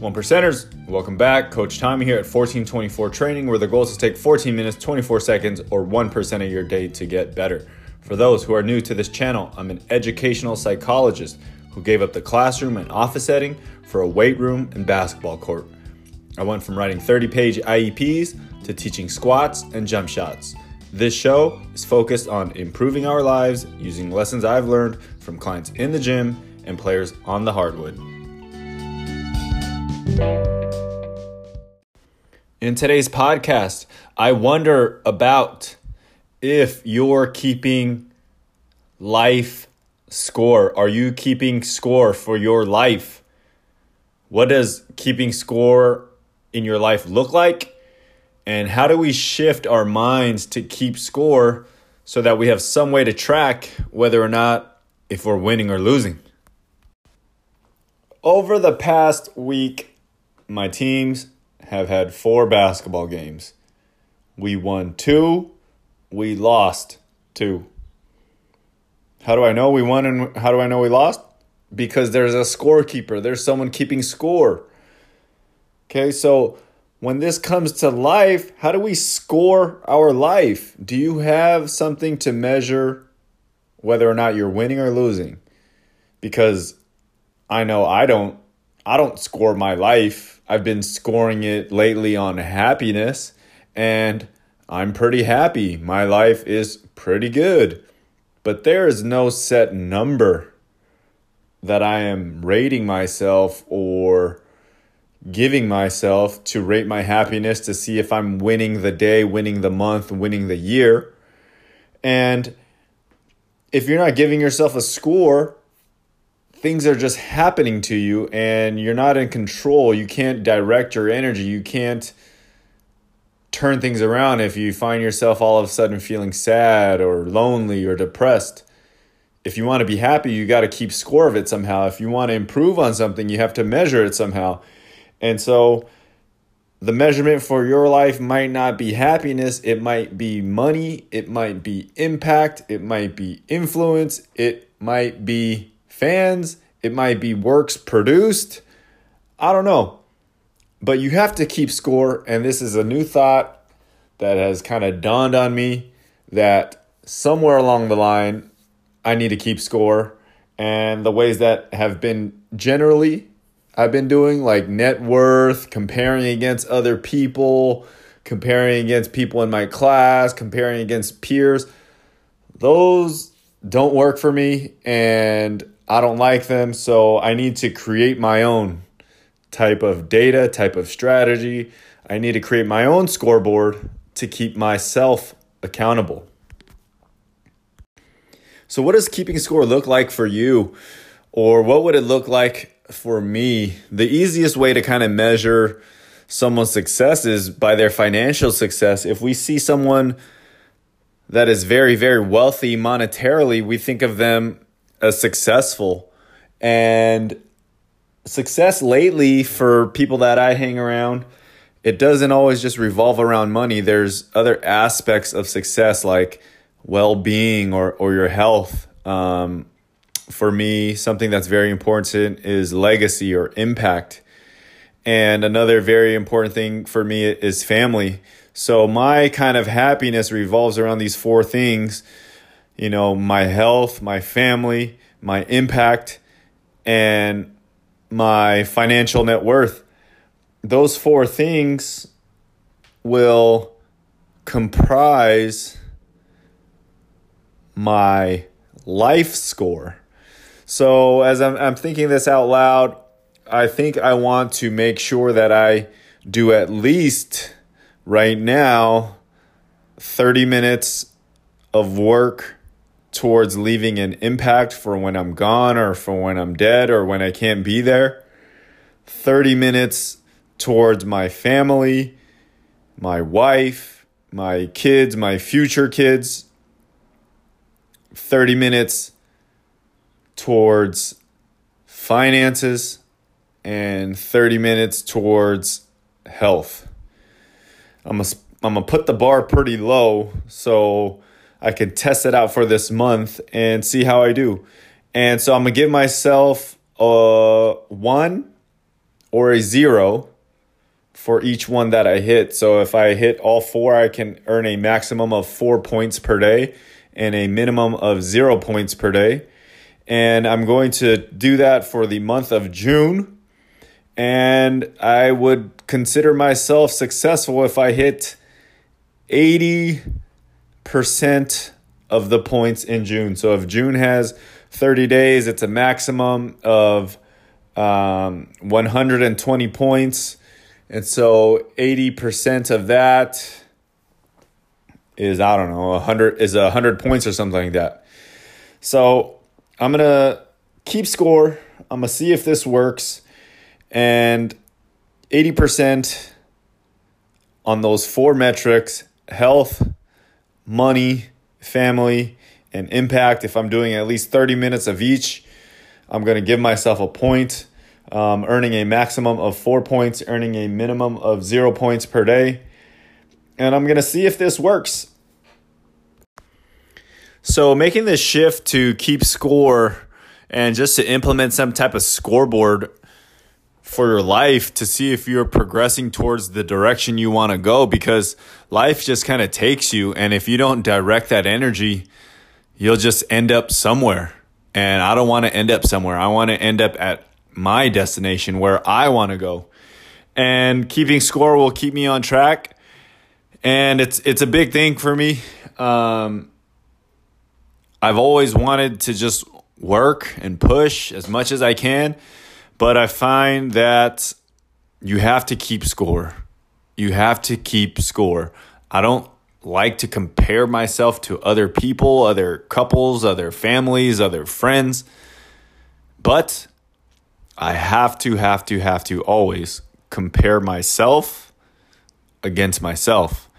One percenters, welcome back. Coach Tommy here at 1424 Training, where the goal is to take 14 minutes, 24 seconds, or 1% of your day to get better. For those who are new to this channel, I'm an educational psychologist who gave up the classroom and office setting for a weight room and basketball court. I went from writing 30 page IEPs to teaching squats and jump shots. This show is focused on improving our lives using lessons I've learned from clients in the gym and players on the hardwood. In today's podcast, I wonder about if you're keeping life score. Are you keeping score for your life? What does keeping score in your life look like? And how do we shift our minds to keep score so that we have some way to track whether or not if we're winning or losing? Over the past week, my teams have had four basketball games. We won two, we lost two. How do I know we won and how do I know we lost? Because there's a scorekeeper, there's someone keeping score. Okay, so when this comes to life, how do we score our life? Do you have something to measure whether or not you're winning or losing? Because I know I don't I don't score my life I've been scoring it lately on happiness, and I'm pretty happy. My life is pretty good. But there is no set number that I am rating myself or giving myself to rate my happiness to see if I'm winning the day, winning the month, winning the year. And if you're not giving yourself a score, things are just happening to you and you're not in control. You can't direct your energy. You can't turn things around if you find yourself all of a sudden feeling sad or lonely or depressed. If you want to be happy, you got to keep score of it somehow. If you want to improve on something, you have to measure it somehow. And so the measurement for your life might not be happiness, it might be money, it might be impact, it might be influence, it might be fans, it might be works produced. I don't know. But you have to keep score. And this is a new thought that has kind of dawned on me that somewhere along the line, I need to keep score. And the ways that have been generally, I've been doing like net worth, comparing against other people, comparing against people in my class, comparing against peers. Those don't work for me. And I don't like them, so I need to create my own type of data, type of strategy. I need to create my own scoreboard to keep myself accountable. So, what does keeping score look like for you? Or what would it look like for me? The easiest way to kind of measure someone's success is by their financial success. If we see someone that is very, very wealthy monetarily, we think of them as successful. And success lately for people that I hang around, it doesn't always just revolve around money. There's other aspects of success like well being or, or your health. Um, for me, something that's very important is legacy or impact. And another very important thing for me is family. So my kind of happiness revolves around these four things you know, my health, my family, my impact, and my financial net worth. Those four things will comprise my life score. So, as I'm, I'm thinking this out loud, I think I want to make sure that I do at least right now 30 minutes of work towards leaving an impact for when I'm gone or for when I'm dead or when I can't be there. 30 minutes towards my family, my wife, my kids, my future kids. 30 minutes towards finances and 30 minutes towards health. I'm to I'm to put the bar pretty low so I can test it out for this month and see how I do. And so I'm gonna give myself a one or a zero for each one that I hit. So if I hit all four, I can earn a maximum of four points per day and a minimum of zero points per day. And I'm going to do that for the month of June. And I would consider myself successful if I hit 80% of the points in June. So if June has 30 days, it's a maximum of um, 120 points. And so 80% of that is, I don't know, 100 is 100 points or something like that. So I'm going to keep score. I'm going to see if this works. And 80% on those four metrics health, money, family, and impact. If I'm doing at least 30 minutes of each, I'm going to give myself a point, um, earning a maximum of four points, earning a minimum of zero points per day. And I'm going to see if this works. So, making this shift to keep score and just to implement some type of scoreboard for your life to see if you're progressing towards the direction you want to go because life just kind of takes you. And if you don't direct that energy, you'll just end up somewhere. And I don't want to end up somewhere. I want to end up at my destination where I want to go. And keeping score will keep me on track. And it's it's a big thing for me. Um, I've always wanted to just work and push as much as I can but I find that you have to keep score. You have to keep score. I don't like to compare myself to other people, other couples, other families, other friends. But I have to, have to, have to always compare myself against myself.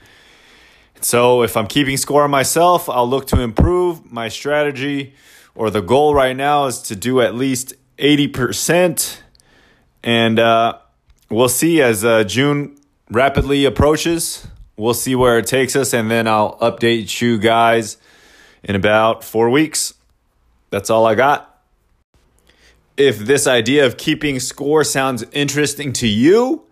So if I'm keeping score on myself, I'll look to improve my strategy or the goal right now is to do at least 80%. And uh, we'll see as uh, June rapidly approaches. We'll see where it takes us. And then I'll update you guys in about four weeks. That's all I got. If this idea of keeping score sounds interesting to you,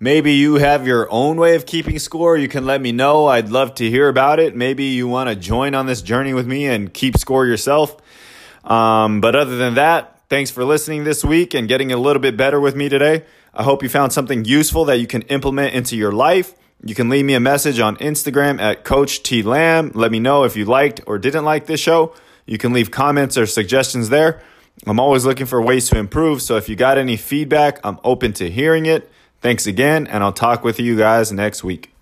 maybe you have your own way of keeping score, you can let me know. I'd love to hear about it. Maybe you want to join on this journey with me and keep score yourself. Um, but other than that, Thanks for listening this week and getting a little bit better with me today. I hope you found something useful that you can implement into your life. You can leave me a message on Instagram at Coach T Lamb. Let me know if you liked or didn't like this show. You can leave comments or suggestions there. I'm always looking for ways to improve, so if you got any feedback, I'm open to hearing it. Thanks again, and I'll talk with you guys next week.